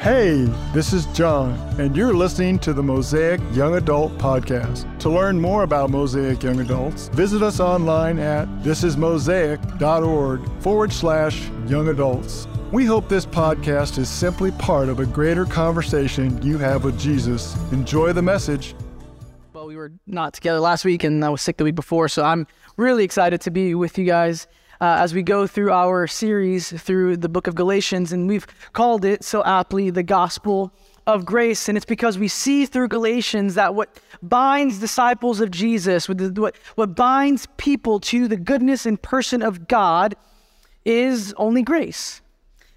Hey, this is John, and you're listening to the Mosaic Young Adult Podcast. To learn more about Mosaic Young Adults, visit us online at thisismosaic.org forward slash young adults. We hope this podcast is simply part of a greater conversation you have with Jesus. Enjoy the message. Well, we were not together last week, and I was sick the week before, so I'm really excited to be with you guys uh, as we go through our series through the book of Galatians, and we've called it so aptly the gospel of grace. And it's because we see through Galatians that what binds disciples of Jesus, what, what binds people to the goodness and person of God, is only grace.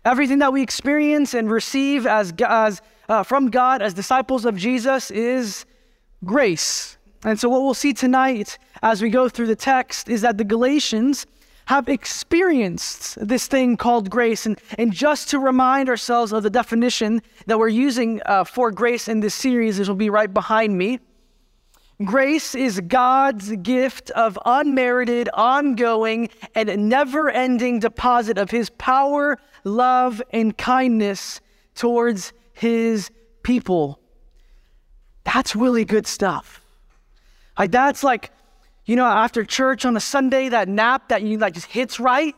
Everything that we experience and receive as, as uh, from God as disciples of Jesus is grace. And so, what we'll see tonight as we go through the text is that the Galatians have experienced this thing called grace. And, and just to remind ourselves of the definition that we're using uh, for grace in this series, this will be right behind me. Grace is God's gift of unmerited, ongoing, and never ending deposit of His power, love, and kindness towards His people. That's really good stuff. Like, that's like you know, after church on a Sunday, that nap that you like just hits right.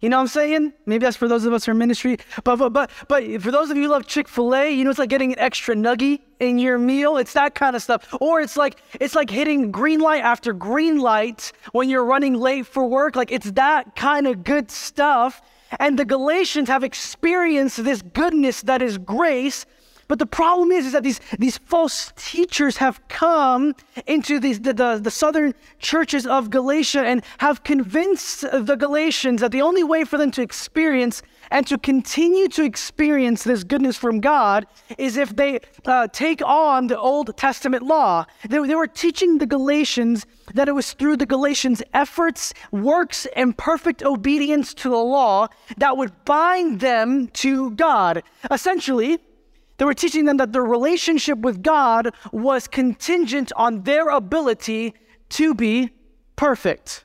You know what I'm saying? Maybe that's for those of us who are in ministry. But, but, but, but for those of you who love Chick-fil-A, you know, it's like getting an extra nugget in your meal. It's that kind of stuff. Or it's like, it's like hitting green light after green light when you're running late for work. Like it's that kind of good stuff. And the Galatians have experienced this goodness that is grace but the problem is, is that these, these false teachers have come into these, the, the, the southern churches of Galatia and have convinced the Galatians that the only way for them to experience and to continue to experience this goodness from God is if they uh, take on the Old Testament law. They, they were teaching the Galatians that it was through the Galatians' efforts, works, and perfect obedience to the law that would bind them to God. Essentially, they were teaching them that their relationship with God was contingent on their ability to be perfect.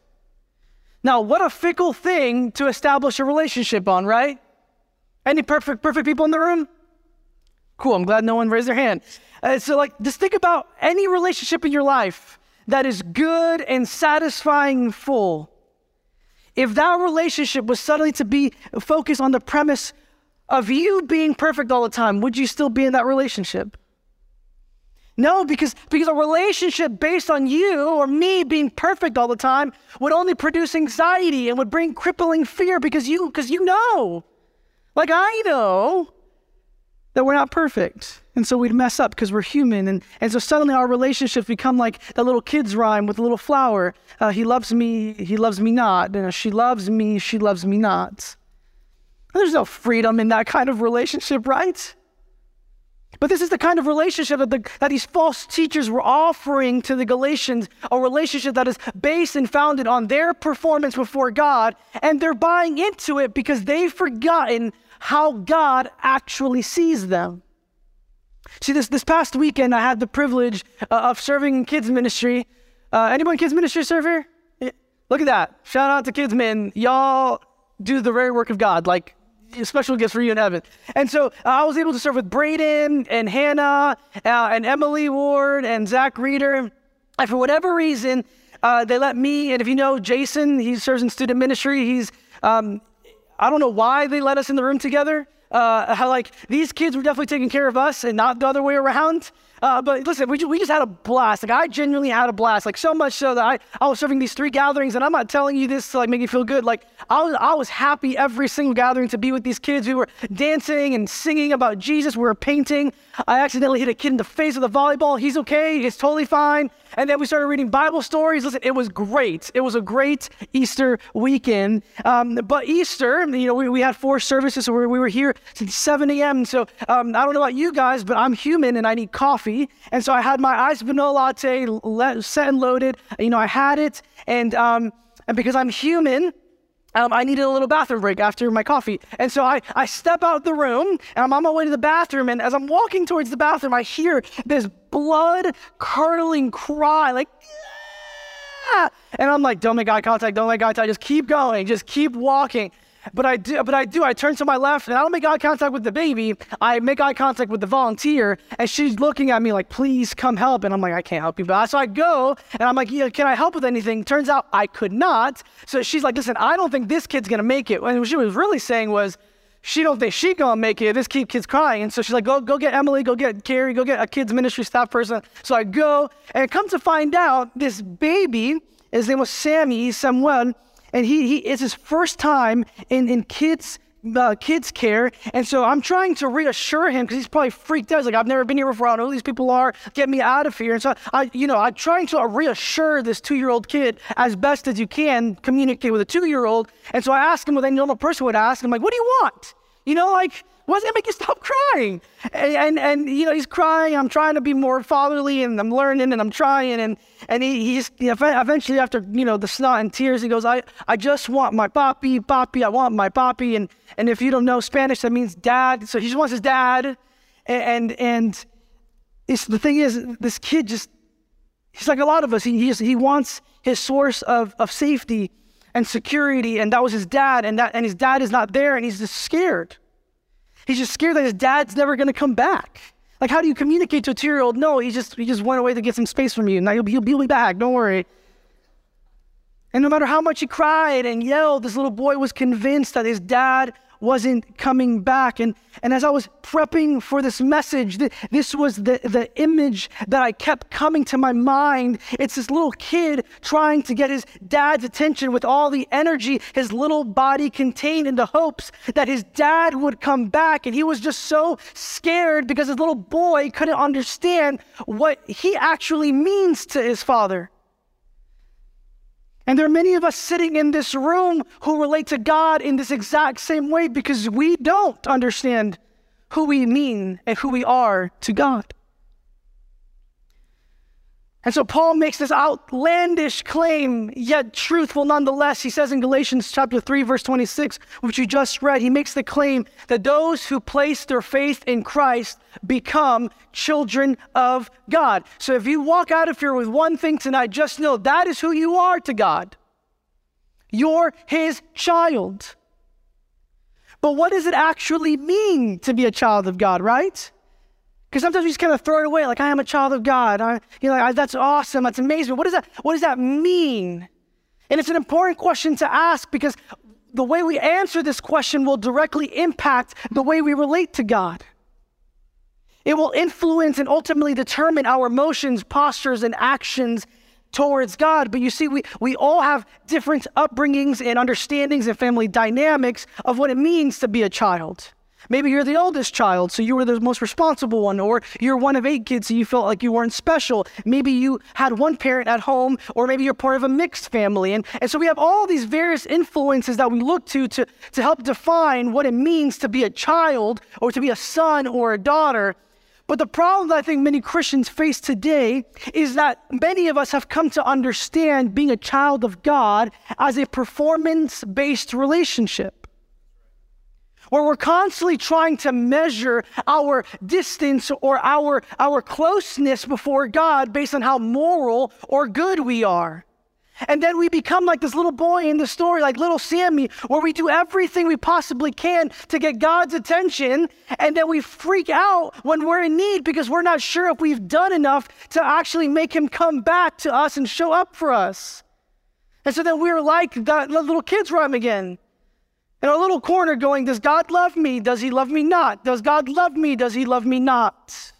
Now, what a fickle thing to establish a relationship on, right? Any perfect, perfect people in the room? Cool, I'm glad no one raised their hand. Uh, so, like, just think about any relationship in your life that is good and satisfying and full. If that relationship was suddenly to be focused on the premise of you being perfect all the time, would you still be in that relationship? No, because, because a relationship based on you or me being perfect all the time would only produce anxiety and would bring crippling fear because you because you know, like I know, that we're not perfect. And so we'd mess up because we're human. And, and so suddenly our relationships become like that little kid's rhyme with a little flower. Uh, he loves me, he loves me not. And she loves me, she loves me not. There's no freedom in that kind of relationship, right? But this is the kind of relationship that, the, that, these false teachers were offering to the Galatians, a relationship that is based and founded on their performance before God, and they're buying into it because they've forgotten how God actually sees them. See, this, this past weekend, I had the privilege uh, of serving in kids' ministry. Uh, anyone kids' ministry serve here? Look at that. Shout out to kids, men. Y'all do the very work of God. Like, special gifts for you in heaven. And so uh, I was able to serve with Braden and Hannah uh, and Emily Ward and Zach Reeder. And for whatever reason, uh, they let me, and if you know Jason, he serves in student ministry. He's, um, I don't know why they let us in the room together. Uh, how like these kids were definitely taking care of us and not the other way around. Uh, but listen, we just, we just had a blast. Like I genuinely had a blast. Like so much so that I, I was serving these three gatherings, and I'm not telling you this to like make you feel good. Like I was I was happy every single gathering to be with these kids. We were dancing and singing about Jesus. We were painting. I accidentally hit a kid in the face with a volleyball. He's okay. He's totally fine. And then we started reading Bible stories. Listen, it was great. It was a great Easter weekend. Um, but Easter, you know, we, we had four services, so we, we were here since 7 a.m. So um, I don't know about you guys, but I'm human and I need coffee. And so I had my iced vanilla latte set and loaded. You know, I had it. And, um, and because I'm human, um, I needed a little bathroom break after my coffee. And so I, I step out the room and I'm on my way to the bathroom. And as I'm walking towards the bathroom, I hear this blood curdling cry, like, and I'm like, don't make eye contact, don't make eye contact, just keep going, just keep walking. But I do, but I do. I turn to my left and I don't make eye contact with the baby. I make eye contact with the volunteer, and she's looking at me like, "Please come help." And I'm like, "I can't help you." But so I go and I'm like, yeah, "Can I help with anything?" Turns out I could not. So she's like, "Listen, I don't think this kid's gonna make it." And what she was really saying was, she don't think she gonna make it. This kid's crying, and so she's like, "Go, go get Emily. Go get Carrie. Go get a kids ministry staff person." So I go, and come to find out, this baby, his name was Sammy Samuel and he, he it's his first time in, in kids uh, kids care. And so I'm trying to reassure him because he's probably freaked out. He's like, I've never been here before. I don't know who these people are. Get me out of here. And so I, you know, I'm trying to reassure this two-year-old kid as best as you can communicate with a two-year-old. And so I ask him what any normal person would ask. I'm like, what do you want? You know, like, why does that make you stop crying? And, and, and, you know, he's crying. I'm trying to be more fatherly and I'm learning and I'm trying. And, and he, he's you know, eventually, after, you know, the snot and tears, he goes, I, I just want my papi, papi, I want my papi. And, and if you don't know Spanish, that means dad. So he just wants his dad. And, and, it's, the thing is, this kid just, he's like a lot of us. He, he, he wants his source of, of safety and security. And that was his dad. And, that, and his dad is not there and he's just scared. He's just scared that his dad's never going to come back. Like, how do you communicate to a two-year-old? No, he just he just went away to get some space from you. Now he'll be, he'll be back. Don't worry. And no matter how much he cried and yelled, this little boy was convinced that his dad wasn't coming back. And, and as I was prepping for this message, th- this was the, the image that I kept coming to my mind. It's this little kid trying to get his dad's attention with all the energy his little body contained in the hopes that his dad would come back. And he was just so scared because his little boy couldn't understand what he actually means to his father. And there are many of us sitting in this room who relate to God in this exact same way because we don't understand who we mean and who we are to God. And so Paul makes this outlandish claim, yet truthful nonetheless. He says in Galatians chapter 3, verse 26, which you just read, he makes the claim that those who place their faith in Christ become children of God. So if you walk out of here with one thing tonight, just know that is who you are to God. You're his child. But what does it actually mean to be a child of God, right? Because sometimes we just kind of throw it away, like I am a child of God. I, you know, that's awesome. That's amazing. What does that? What does that mean? And it's an important question to ask because the way we answer this question will directly impact the way we relate to God. It will influence and ultimately determine our emotions, postures, and actions towards God. But you see, we, we all have different upbringings and understandings and family dynamics of what it means to be a child. Maybe you're the oldest child, so you were the most responsible one, or you're one of eight kids, so you felt like you weren't special. Maybe you had one parent at home, or maybe you're part of a mixed family. And, and so we have all these various influences that we look to, to to help define what it means to be a child, or to be a son or a daughter. But the problem that I think many Christians face today is that many of us have come to understand being a child of God as a performance based relationship where we're constantly trying to measure our distance or our, our closeness before God based on how moral or good we are. And then we become like this little boy in the story, like little Sammy, where we do everything we possibly can to get God's attention. And then we freak out when we're in need because we're not sure if we've done enough to actually make him come back to us and show up for us. And so then we're like the little kid's rhyme again in a little corner going, Does God love me? Does he love me not? Does God love me? Does he love me not?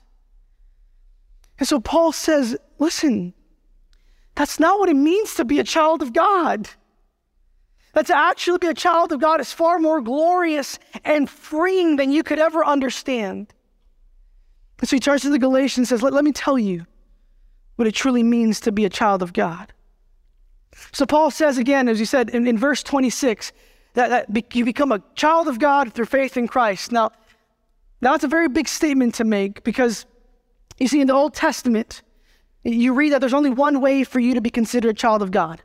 And so Paul says, Listen, that's not what it means to be a child of God. That to actually be a child of God is far more glorious and freeing than you could ever understand. And so he turns to the Galatians and says, let, let me tell you what it truly means to be a child of God. So Paul says again, as he said in, in verse 26, that, that you become a child of God through faith in Christ. Now, now that's a very big statement to make because you see, in the Old Testament, you read that there's only one way for you to be considered a child of God.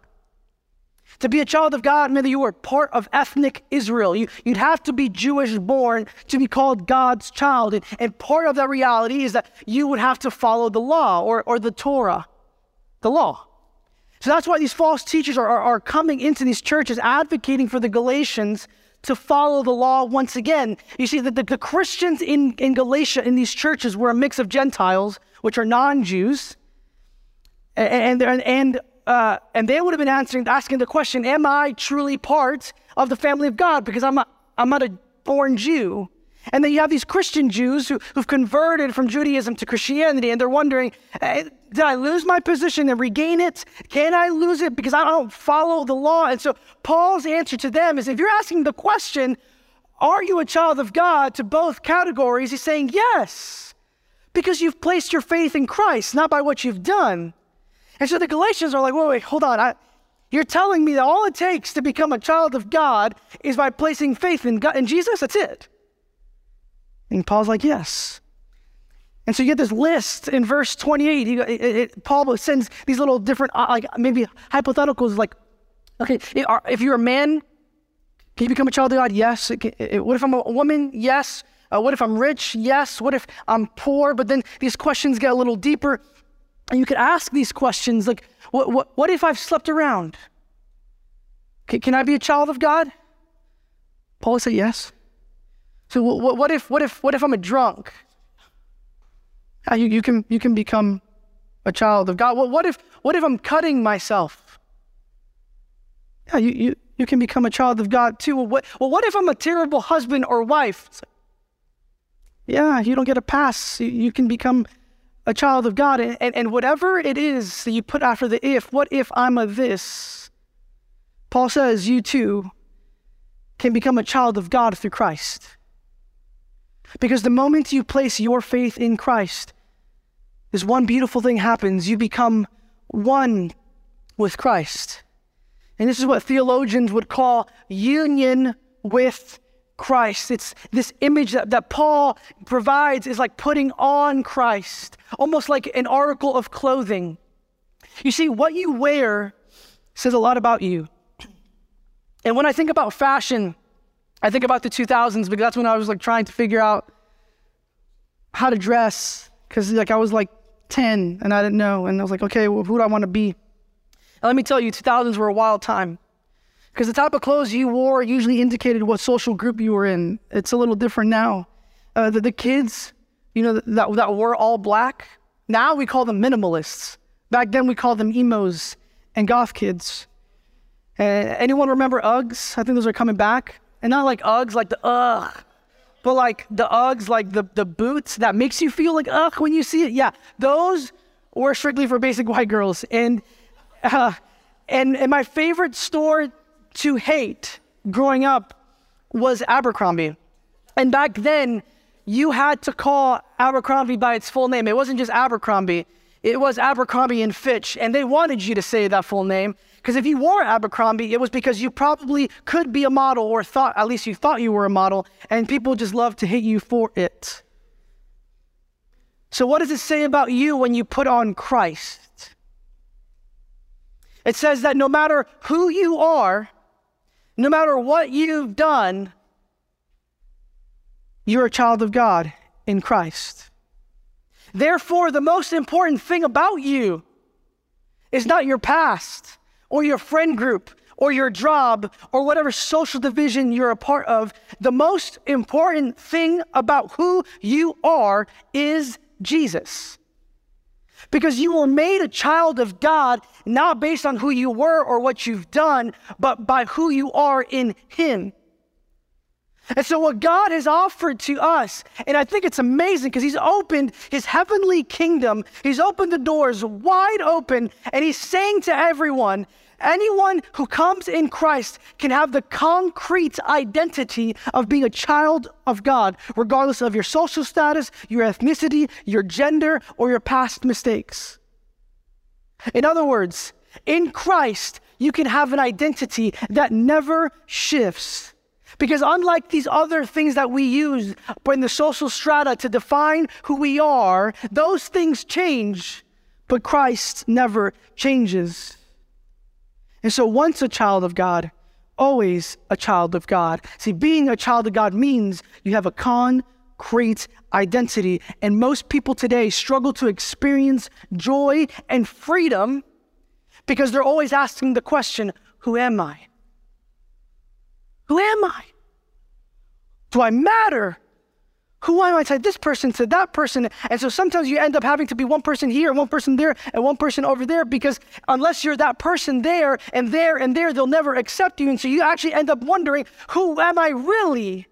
To be a child of God that you were part of ethnic Israel. You, would have to be Jewish born to be called God's child. And, and part of that reality is that you would have to follow the law or, or the Torah, the law. So that's why these false teachers are, are, are coming into these churches advocating for the Galatians to follow the law once again. You see, that the, the Christians in, in Galatia, in these churches, were a mix of Gentiles, which are non Jews, and, and, and, uh, and they would have been answering, asking the question Am I truly part of the family of God? Because I'm, I'm not a born Jew. And then you have these Christian Jews who, who've converted from Judaism to Christianity, and they're wondering, eh, did I lose my position and regain it? Can I lose it because I don't follow the law? And so Paul's answer to them is if you're asking the question, are you a child of God to both categories? He's saying yes, because you've placed your faith in Christ, not by what you've done. And so the Galatians are like, wait, wait, hold on. I, you're telling me that all it takes to become a child of God is by placing faith in God in Jesus? That's it. And Paul's like, yes. And so you get this list in verse 28. He, it, it, Paul sends these little different, uh, like maybe hypotheticals, like, okay, if you're a man, can you become a child of God? Yes. What if I'm a woman? Yes. Uh, what if I'm rich? Yes. What if I'm poor? But then these questions get a little deeper. And you could ask these questions like, what, what, what if I've slept around? Can, can I be a child of God? Paul said yes. So what, what, if, what, if, what if I'm a drunk? Yeah, you, you, can, you can become a child of God. Well, what, if, what if I'm cutting myself? Yeah, you, you, you can become a child of God too. Well what, well, what if I'm a terrible husband or wife? Like, yeah, you don't get a pass. You, you can become a child of God. And, and, and whatever it is that you put after the if, what if I'm a this? Paul says you too can become a child of God through Christ. Because the moment you place your faith in Christ, this one beautiful thing happens. You become one with Christ. And this is what theologians would call union with Christ. It's this image that, that Paul provides is like putting on Christ, almost like an article of clothing. You see, what you wear says a lot about you. And when I think about fashion, I think about the 2000s because that's when I was like trying to figure out how to dress because like I was like 10 and I didn't know. And I was like, okay, well, who do I want to be? And let me tell you, 2000s were a wild time because the type of clothes you wore usually indicated what social group you were in. It's a little different now. Uh, the, the kids, you know, that, that were all black, now we call them minimalists. Back then we called them emos and goth kids. Uh, anyone remember Uggs? I think those are coming back. And not like Uggs, like the ugh but like the Uggs, like the, the boots that makes you feel like ugh when you see it. Yeah, those were strictly for basic white girls. And, uh, and, and my favorite store to hate growing up was Abercrombie. And back then, you had to call Abercrombie by its full name. It wasn't just Abercrombie, it was Abercrombie and Fitch. And they wanted you to say that full name. Because if you wore Abercrombie, it was because you probably could be a model or thought, at least you thought you were a model, and people just love to hate you for it. So, what does it say about you when you put on Christ? It says that no matter who you are, no matter what you've done, you're a child of God in Christ. Therefore, the most important thing about you is not your past or your friend group or your job or whatever social division you're a part of, the most important thing about who you are is Jesus. Because you were made a child of God not based on who you were or what you've done, but by who you are in Him. And so, what God has offered to us, and I think it's amazing because He's opened His heavenly kingdom, He's opened the doors wide open, and He's saying to everyone, anyone who comes in Christ can have the concrete identity of being a child of God, regardless of your social status, your ethnicity, your gender, or your past mistakes. In other words, in Christ, you can have an identity that never shifts. Because unlike these other things that we use in the social strata to define who we are, those things change, but Christ never changes. And so, once a child of God, always a child of God. See, being a child of God means you have a concrete identity. And most people today struggle to experience joy and freedom because they're always asking the question, Who am I? Who am I? Do I matter? Who am I to this person to that person? And so sometimes you end up having to be one person here, and one person there, and one person over there because unless you're that person there and there and there, they'll never accept you. And so you actually end up wondering, who am I really?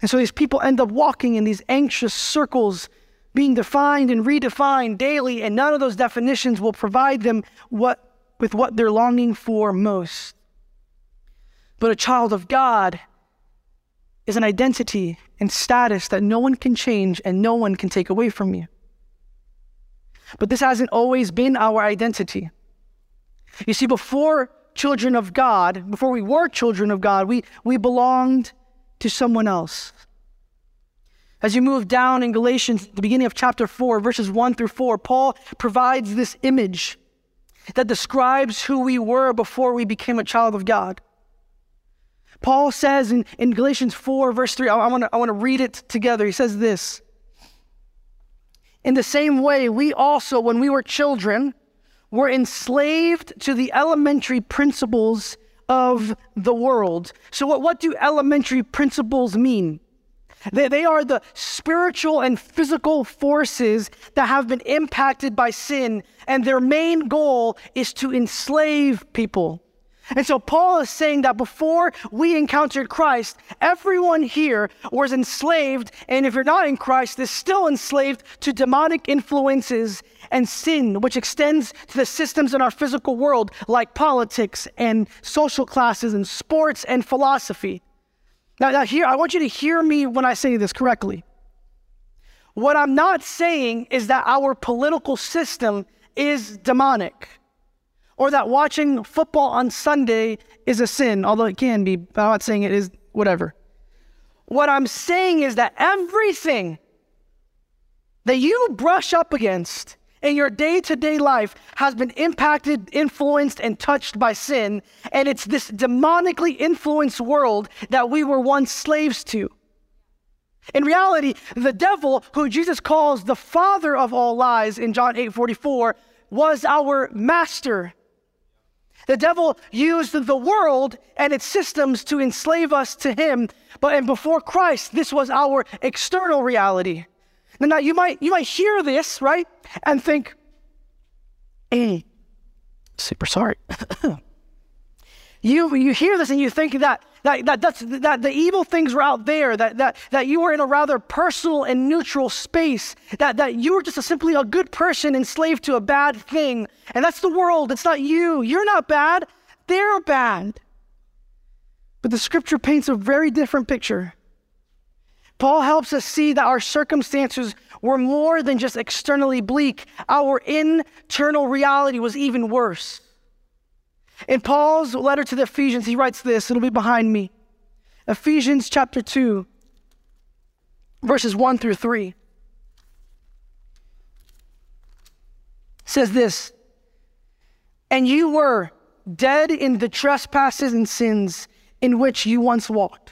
And so these people end up walking in these anxious circles, being defined and redefined daily, and none of those definitions will provide them what, with what they're longing for most. But a child of God is an identity and status that no one can change and no one can take away from you. But this hasn't always been our identity. You see, before children of God, before we were children of God, we, we belonged to someone else. As you move down in Galatians, the beginning of chapter 4, verses 1 through 4, Paul provides this image that describes who we were before we became a child of God. Paul says in, in Galatians 4, verse 3, I, I want to I wanna read it together. He says this In the same way, we also, when we were children, were enslaved to the elementary principles of the world. So, what, what do elementary principles mean? They, they are the spiritual and physical forces that have been impacted by sin, and their main goal is to enslave people. And so Paul is saying that before we encountered Christ, everyone here was enslaved, and if you're not in Christ, is still enslaved to demonic influences and sin, which extends to the systems in our physical world, like politics and social classes and sports and philosophy. Now, now here, I want you to hear me when I say this correctly. What I'm not saying is that our political system is demonic or that watching football on Sunday is a sin, although it can be, I'm not saying it is, whatever. What I'm saying is that everything that you brush up against in your day to day life has been impacted, influenced, and touched by sin. And it's this demonically influenced world that we were once slaves to. In reality, the devil, who Jesus calls the father of all lies in John 8 44, was our master the devil used the world and its systems to enslave us to him. But and before Christ, this was our external reality. Now, now you might you might hear this, right? And think, hey, super sorry. you you hear this and you think that that, that, that's, that the evil things were out there, that, that, that you were in a rather personal and neutral space, that, that you were just a, simply a good person enslaved to a bad thing. And that's the world, it's not you. You're not bad, they're bad. But the scripture paints a very different picture. Paul helps us see that our circumstances were more than just externally bleak, our internal reality was even worse. In Paul's letter to the Ephesians, he writes this, it'll be behind me. Ephesians chapter 2, verses 1 through 3. says this And you were dead in the trespasses and sins in which you once walked,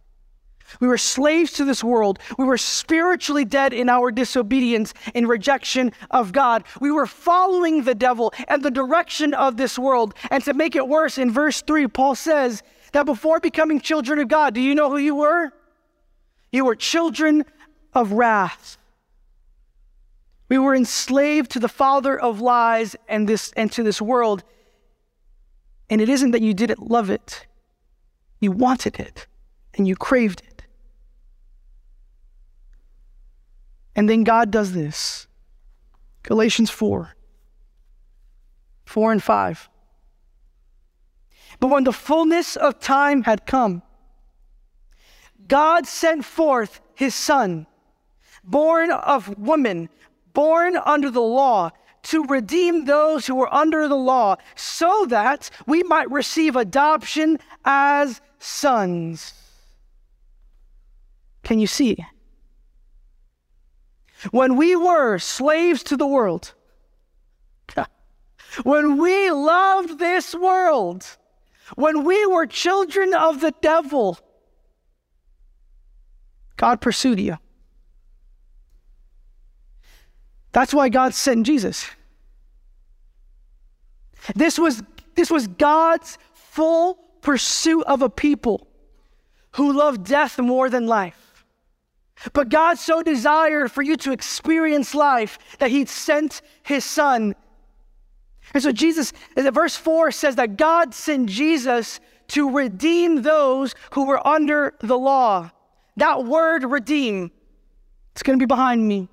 We were slaves to this world. We were spiritually dead in our disobedience and rejection of God. We were following the devil and the direction of this world. And to make it worse, in verse 3, Paul says that before becoming children of God, do you know who you were? You were children of wrath. We were enslaved to the father of lies and, this, and to this world. And it isn't that you didn't love it, you wanted it and you craved it. And then God does this Galatians 4 4 and 5. But when the fullness of time had come, God sent forth his Son, born of woman, born under the law, to redeem those who were under the law, so that we might receive adoption as sons. Can you see? When we were slaves to the world, when we loved this world, when we were children of the devil, God pursued you. That's why God sent Jesus. This was, this was God's full pursuit of a people who loved death more than life. But God so desired for you to experience life that He sent His Son. And so, Jesus, verse 4 says that God sent Jesus to redeem those who were under the law. That word redeem, it's going to be behind me.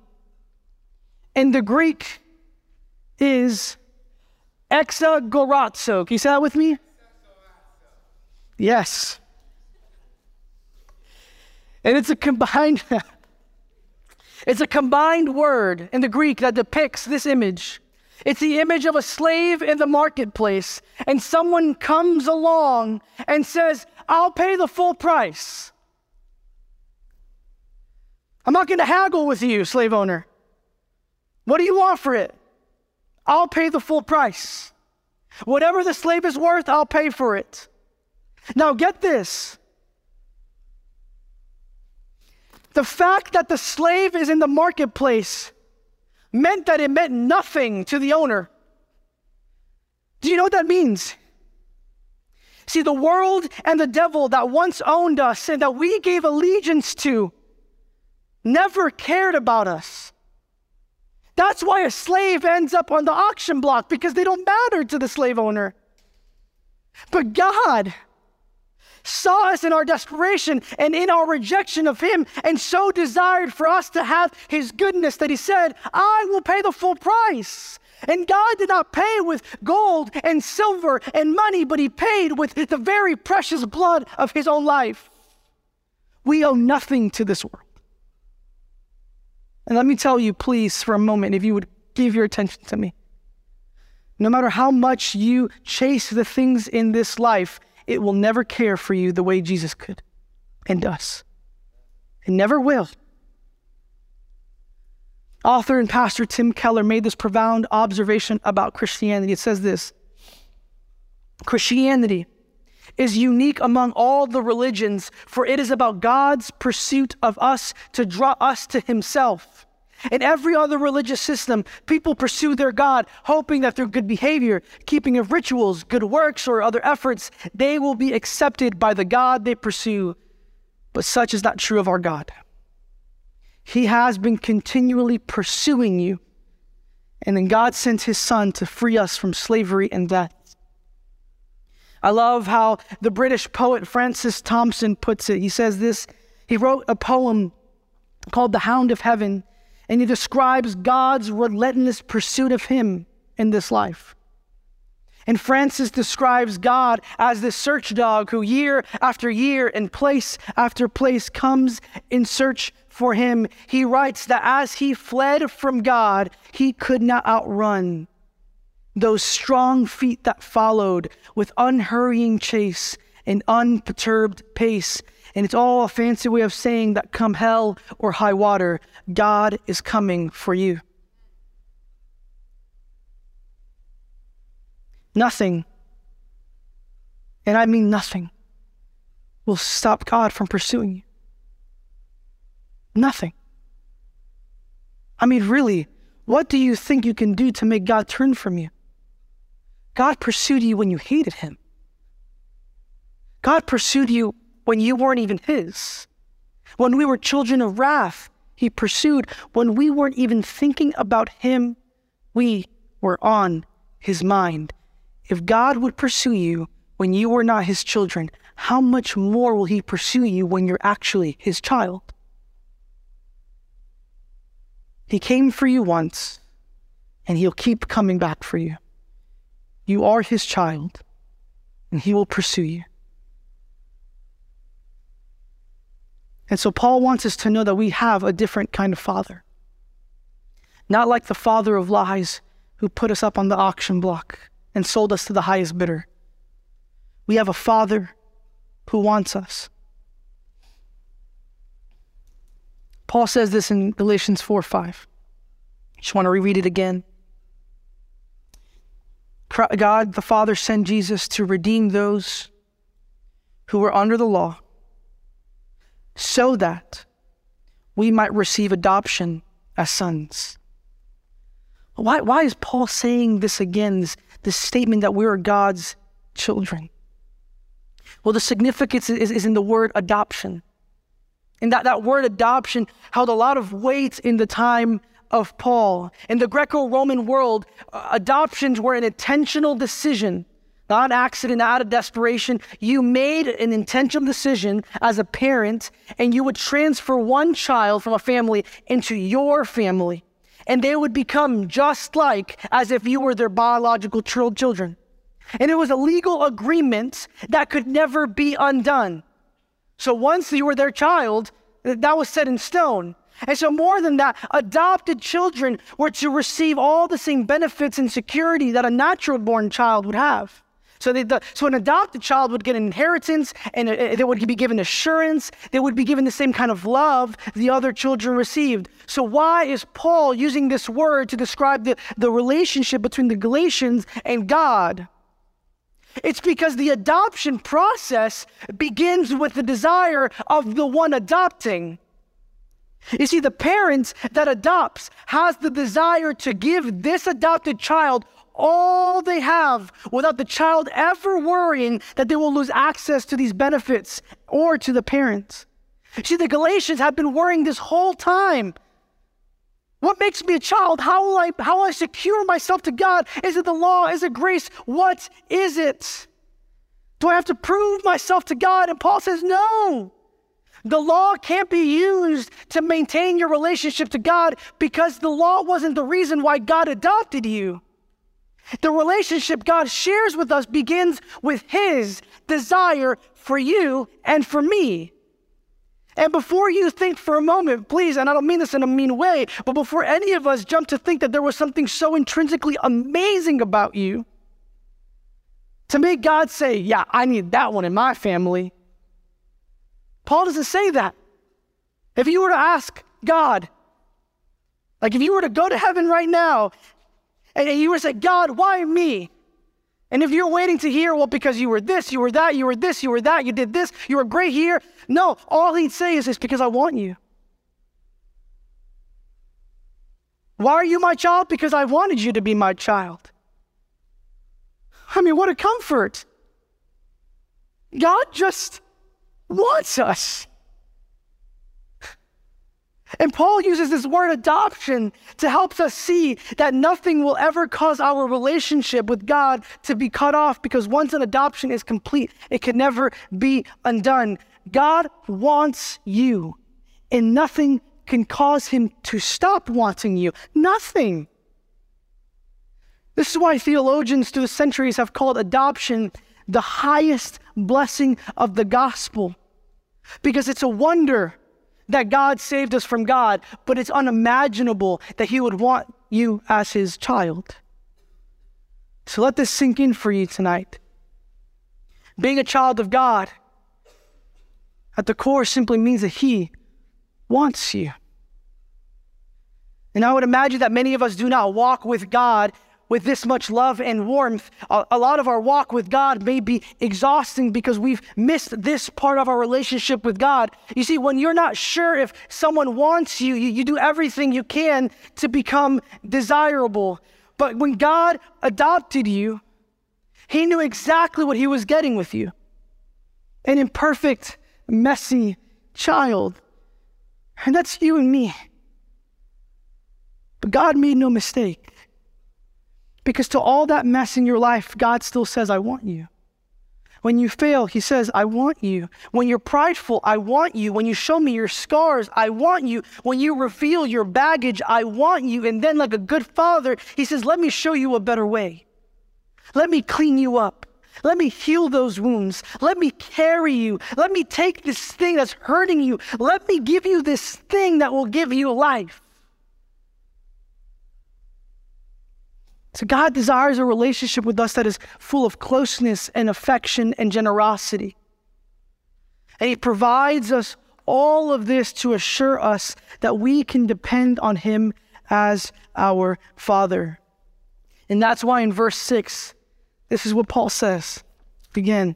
And the Greek is exagorazo. Can you say that with me? Yes. And it's a combined it's a combined word in the Greek that depicts this image. It's the image of a slave in the marketplace, and someone comes along and says, I'll pay the full price. I'm not going to haggle with you, slave owner. What do you want for it? I'll pay the full price. Whatever the slave is worth, I'll pay for it. Now, get this. The fact that the slave is in the marketplace meant that it meant nothing to the owner. Do you know what that means? See, the world and the devil that once owned us and that we gave allegiance to never cared about us. That's why a slave ends up on the auction block because they don't matter to the slave owner. But God, saw us in our desperation and in our rejection of Him, and so desired for us to have His goodness that He said, I will pay the full price. And God did not pay with gold and silver and money, but He paid with the very precious blood of His own life. We owe nothing to this world. And let me tell you, please, for a moment, if you would give your attention to me. No matter how much you chase the things in this life, it will never care for you the way Jesus could and does. It never will. Author and pastor Tim Keller made this profound observation about Christianity. It says this Christianity is unique among all the religions, for it is about God's pursuit of us to draw us to Himself. In every other religious system, people pursue their God, hoping that through good behavior, keeping of rituals, good works, or other efforts, they will be accepted by the God they pursue. But such is not true of our God. He has been continually pursuing you, and then God sent His Son to free us from slavery and death. I love how the British poet Francis Thompson puts it. He says this He wrote a poem called The Hound of Heaven and he describes God's relentless pursuit of him in this life. And Francis describes God as the search dog who, year after year and place after place, comes in search for him. He writes that as he fled from God, he could not outrun those strong feet that followed with unhurrying chase and unperturbed pace. And it's all a fancy way of saying that come hell or high water, God is coming for you. Nothing, and I mean nothing, will stop God from pursuing you. Nothing. I mean, really, what do you think you can do to make God turn from you? God pursued you when you hated him. God pursued you when you weren't even His. When we were children of wrath, He pursued. When we weren't even thinking about Him, we were on His mind. If God would pursue you when you were not His children, how much more will He pursue you when you're actually His child? He came for you once, and He'll keep coming back for you. You are His child, and He will pursue you. And so Paul wants us to know that we have a different kind of father. Not like the father of lies who put us up on the auction block and sold us to the highest bidder. We have a father who wants us. Paul says this in Galatians 4 5. Just want to reread it again. God the Father sent Jesus to redeem those who were under the law so that we might receive adoption as sons. Why, why is Paul saying this again, this, this statement that we are God's children? Well, the significance is, is in the word adoption. And that, that word adoption held a lot of weight in the time of Paul. In the Greco Roman world, uh, adoptions were an intentional decision, not accident, out of desperation. You made an intentional decision as a parent, and you would transfer one child from a family into your family. And they would become just like as if you were their biological children. And it was a legal agreement that could never be undone. So once you were their child, that was set in stone. And so, more than that, adopted children were to receive all the same benefits and security that a natural born child would have. So, the, so an adopted child would get an inheritance and uh, they would be given assurance. They would be given the same kind of love the other children received. So, why is Paul using this word to describe the, the relationship between the Galatians and God? It's because the adoption process begins with the desire of the one adopting. You see, the parent that adopts has the desire to give this adopted child all they have without the child ever worrying that they will lose access to these benefits or to the parents. See, the Galatians have been worrying this whole time. What makes me a child? How will I how will I secure myself to God? Is it the law? Is it grace? What is it? Do I have to prove myself to God? And Paul says, no. The law can't be used to maintain your relationship to God because the law wasn't the reason why God adopted you. The relationship God shares with us begins with His desire for you and for me. And before you think for a moment, please, and I don't mean this in a mean way, but before any of us jump to think that there was something so intrinsically amazing about you, to make God say, Yeah, I need that one in my family, Paul doesn't say that. If you were to ask God, like if you were to go to heaven right now and you to say, God, why me? And if you're waiting to hear, well, because you were this, you were that, you were this, you were that, you did this, you were great here. No, all he'd say is, it's because I want you. Why are you my child? Because I wanted you to be my child. I mean, what a comfort. God just wants us. And Paul uses this word adoption to help us see that nothing will ever cause our relationship with God to be cut off because once an adoption is complete, it can never be undone. God wants you, and nothing can cause him to stop wanting you. Nothing. This is why theologians through the centuries have called adoption the highest blessing of the gospel. Because it's a wonder that God saved us from God, but it's unimaginable that He would want you as His child. So let this sink in for you tonight. Being a child of God at the core simply means that He wants you. And I would imagine that many of us do not walk with God with this much love and warmth, a, lot of our walk with God may be exhausting because we've missed this part of our relationship with God. You see, when you're not sure if someone wants you, you, you do everything you can to become desirable. But when God adopted you, He knew exactly what He was getting with you an imperfect, messy child. And that's you and me. But God made no mistake. Because to all that mess in your life, God still says, I want you. When you fail, He says, I want you. When you're prideful, I want you. When you show me your scars, I want you. When you reveal your baggage, I want you. And then, like a good father, He says, Let me show you a better way. Let me clean you up. Let me heal those wounds. Let me carry you. Let me take this thing that's hurting you. Let me give you this thing that will give you life. So God desires a relationship with us that is full of closeness and affection and generosity. And He provides us all of this to assure us that we can depend on Him as our Father. And that's why in verse 6, this is what Paul says. Begin.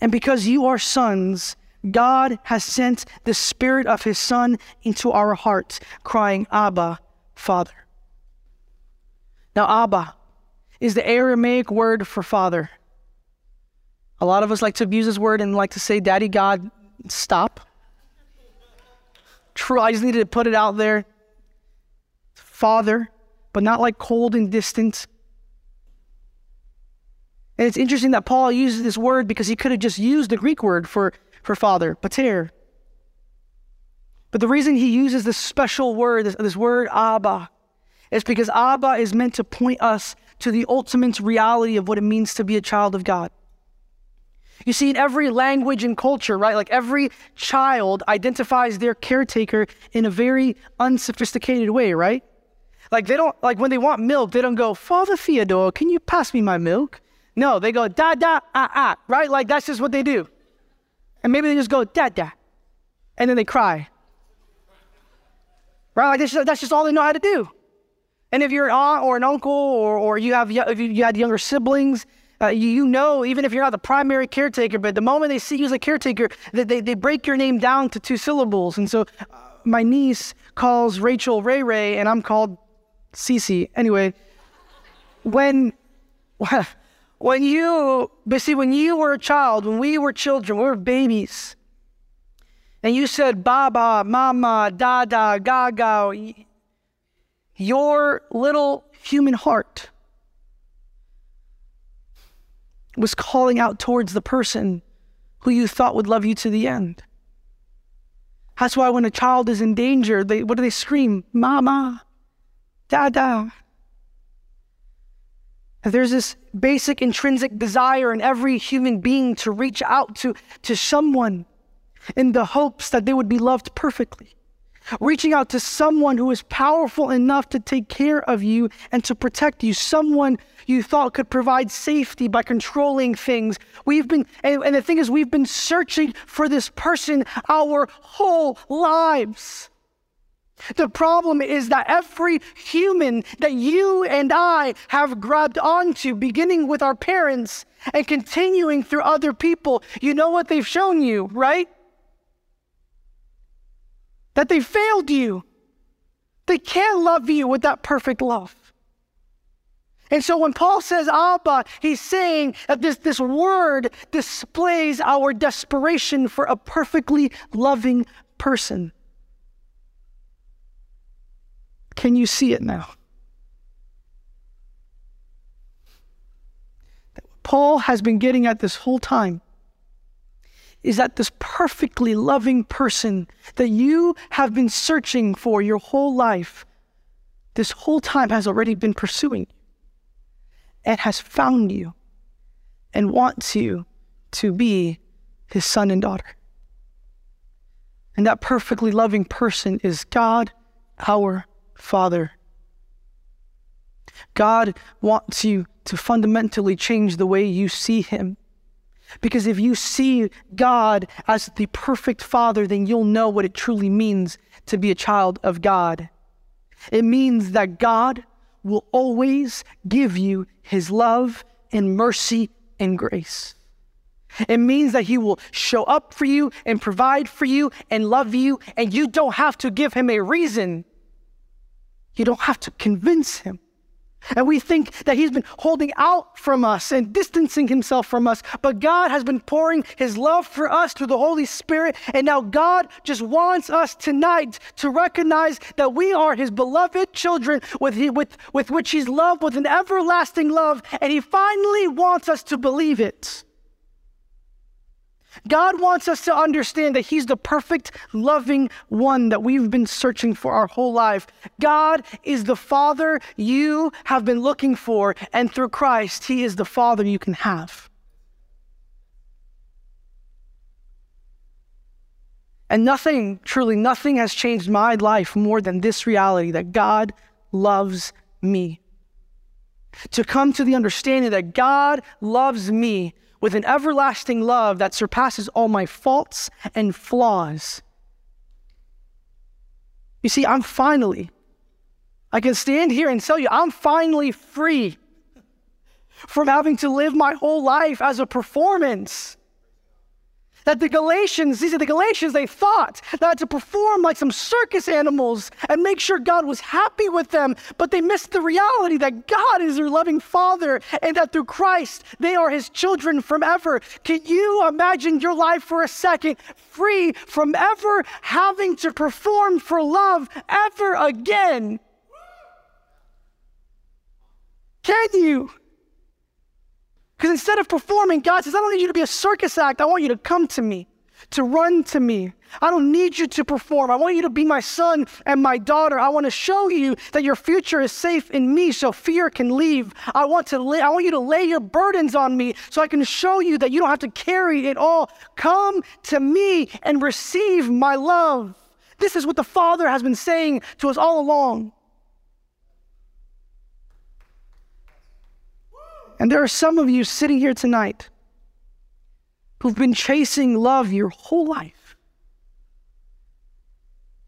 And because you are sons, God has sent the Spirit of His Son into our hearts, crying, Abba, Father. Now, Abba is the Aramaic word for father. A lot of us like to abuse this word and like to say, Daddy God, stop. True, I just needed to put it out there. Father, but not like cold and distant. And it's interesting that Paul uses this word because he could have just used the Greek word for, for father, pater. But the reason he uses this special word, this, this word Abba, is because Abba is meant to point us to the ultimate reality of what it means to be a child of God. You see, in every language and culture, right? Like every child identifies their caretaker in a very unsophisticated way, right? Like they don't, like when they want milk, they don't go, Father Theodore, can you pass me my milk? No, they go, da, da, ah, ah, right? Like that's just what they do. And maybe they just go, da, da. And then they cry. Right? Like that's just, that's just all they know how to do. And if you're an aunt or an uncle or, or you have if you had younger siblings, uh, you, you, know, even if you're not the primary caretaker, but the moment they see you as a caretaker, they, they, they break your name down to two syllables. And so uh, my niece calls Rachel Ray Ray, and I'm called Cece. Anyway, when, when you, but see, when you were a child, when we were children, we were babies, and you said Baba, Mama, Dada, Gaga, your little human heart was calling out towards the person who you thought would love you to the end. That's why when a child is in danger, they what do they scream? Mama, Dada. There's this basic intrinsic desire in every human being to reach out to, to someone in the hopes that they would be loved perfectly reaching out to someone who is powerful enough to take care of you and to protect you, someone you thought could provide safety by controlling things. We've been, and, and the thing is, we've been searching for this person our whole lives. The problem is that every human that you and I have grabbed onto, beginning with our parents and continuing through other people, you know what they've shown you, right? That they failed you. They can't love you with that perfect love. And so when Paul says Abba, he's saying that this, this word displays our desperation for a perfectly loving person. Can you see it now? Paul has been getting at this whole time is that this perfectly loving person that you have been searching for your whole life, this whole time has already been pursuing you and has found you and wants you to be his son and daughter. And that perfectly loving person is God, our Father. God wants you to fundamentally change the way you see him because if you see God as the perfect Father, then you'll know what it truly means to be a child of God. It means that God will always give you His love and mercy and grace. It means that He will show up for you and provide for you and love you, and you don't have to give Him a reason. You don't have to convince Him. And we think that He's been holding out from us and distancing Himself from us. But God has been pouring His love for us through the Holy Spirit. And now God just wants us tonight to recognize that we are His beloved children with, he, with, with which He's loved with an everlasting love. And He finally wants us to believe it. God wants us to understand that He's the perfect, loving one that we've been searching for our whole life. God is the Father you have been looking for, and through Christ, He is the Father you can have. And nothing, truly nothing has changed my life more than this reality that God loves me. To come to the understanding that God loves me with an everlasting love that surpasses all my faults and flaws. You see, I'm finally, I can stand here and tell you, I'm finally free from having to live my whole life as a performance. That the Galatians, these are the Galatians, they thought that to perform like some circus animals and make sure God was happy with them, but they missed the reality that God is their loving Father and that through Christ they are His children forever. Can you imagine your life for a second free from ever having to perform for love ever again? Can you? Because instead of performing, God says, I don't need you to be a circus act. I want you to come to me, to run to me. I don't need you to perform. I want you to be my son and my daughter. I want to show you that your future is safe in me so fear can leave. I want to lay, I want you to lay your burdens on me so I can show you that you don't have to carry it all. Come to me and receive my love. This is what the Father has been saying to us all along. And there are some of you sitting here tonight who've been chasing love your whole life.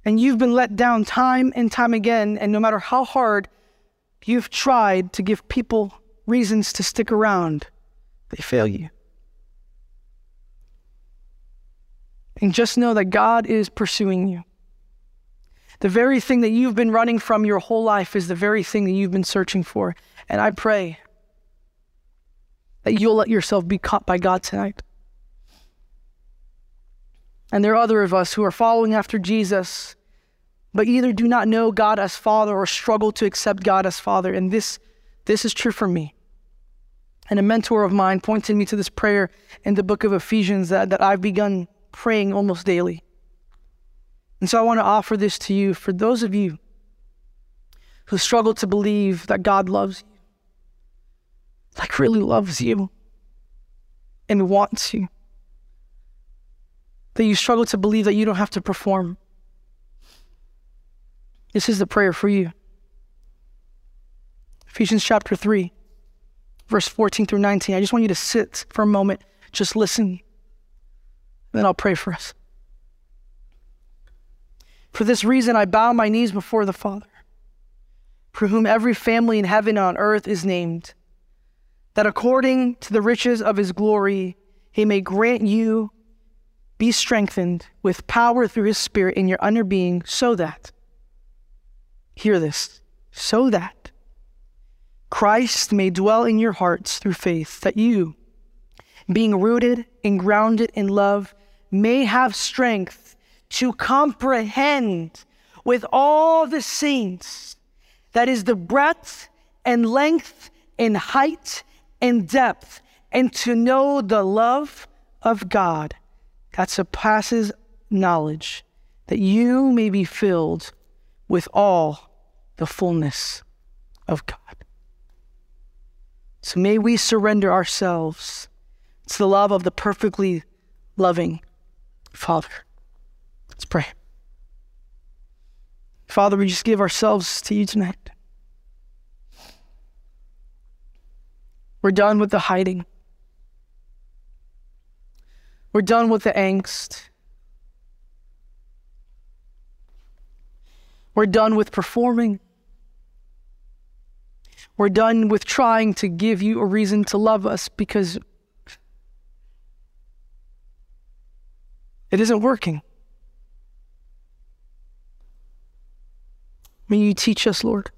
And you've been let down time and time again. And no matter how hard you've tried to give people reasons to stick around, they fail you. And just know that God is pursuing you. The very thing that you've been running from your whole life is the very thing that you've been searching for. And I pray that you'll let yourself be caught by God tonight. And there are other of us who are following after Jesus, but either do not know God as Father or struggle to accept God as Father. And this, this is true for me. And a mentor of mine pointed me to this prayer in the book of Ephesians that, that I've begun praying almost daily. And so I want to offer this to you for those of you who struggle to believe that God loves you like really loves you and wants you. That you struggle to believe that you don't have to perform. This is the prayer for you. Ephesians chapter 3, verse 14 through 19. I just want you to sit for a moment, just listen, then I'll pray for us. For this reason, I bow my knees before the Father, for whom every family in heaven and on earth is named that according to the riches of his glory, he may grant you be strengthened with power through his spirit in your inner being, so that, hear this, so that Christ may dwell in your hearts through faith, that you, being rooted and grounded in love, may have strength to comprehend with all the saints that is the breadth and length and height in depth and to know the love of God that surpasses knowledge, that you may be filled with all the fullness of God. So may we surrender ourselves to the love of the perfectly loving Father. Let's pray. Father, we just give ourselves to you tonight. We're done with the hiding. We're done with the angst. We're done with performing. We're done with trying to give you a reason to love us because it isn't working. May you teach us, Lord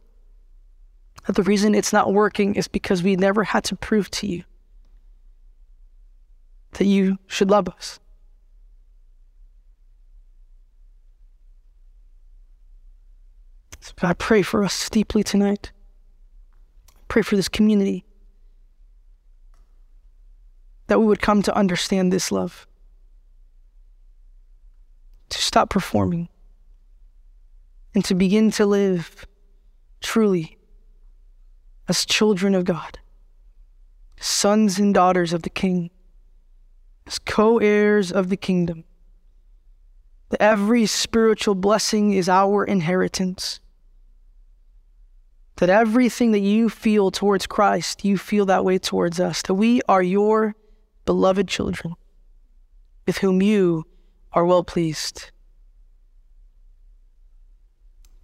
that the reason it's not working is because we never had to prove to you that you should love us. So I pray for us deeply tonight. Pray for this community that we would come to understand this love, to stop performing, and to begin to live truly as children of God, sons and daughters of the King, as co heirs of the kingdom. That every spiritual blessing is our inheritance. That everything that you feel towards Christ, you feel that way towards us. That we are your beloved children with whom you are well pleased.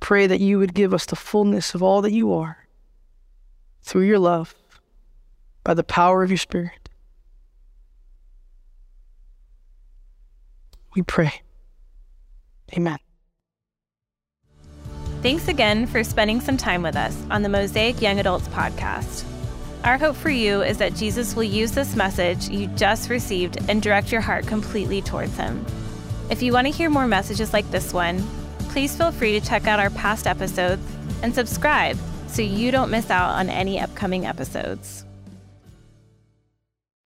Pray that you would give us the fullness of all that you are through your love by the power of your Spirit. We pray. Amen. Thanks again for spending some time with us on the Mosaic Young Adults podcast. Our hope for you is that Jesus will use this message you just received and direct your heart completely towards Him. If you want to hear more messages like this one, please feel free to check out our past episodes and subscribe so you don't miss out on any upcoming episodes.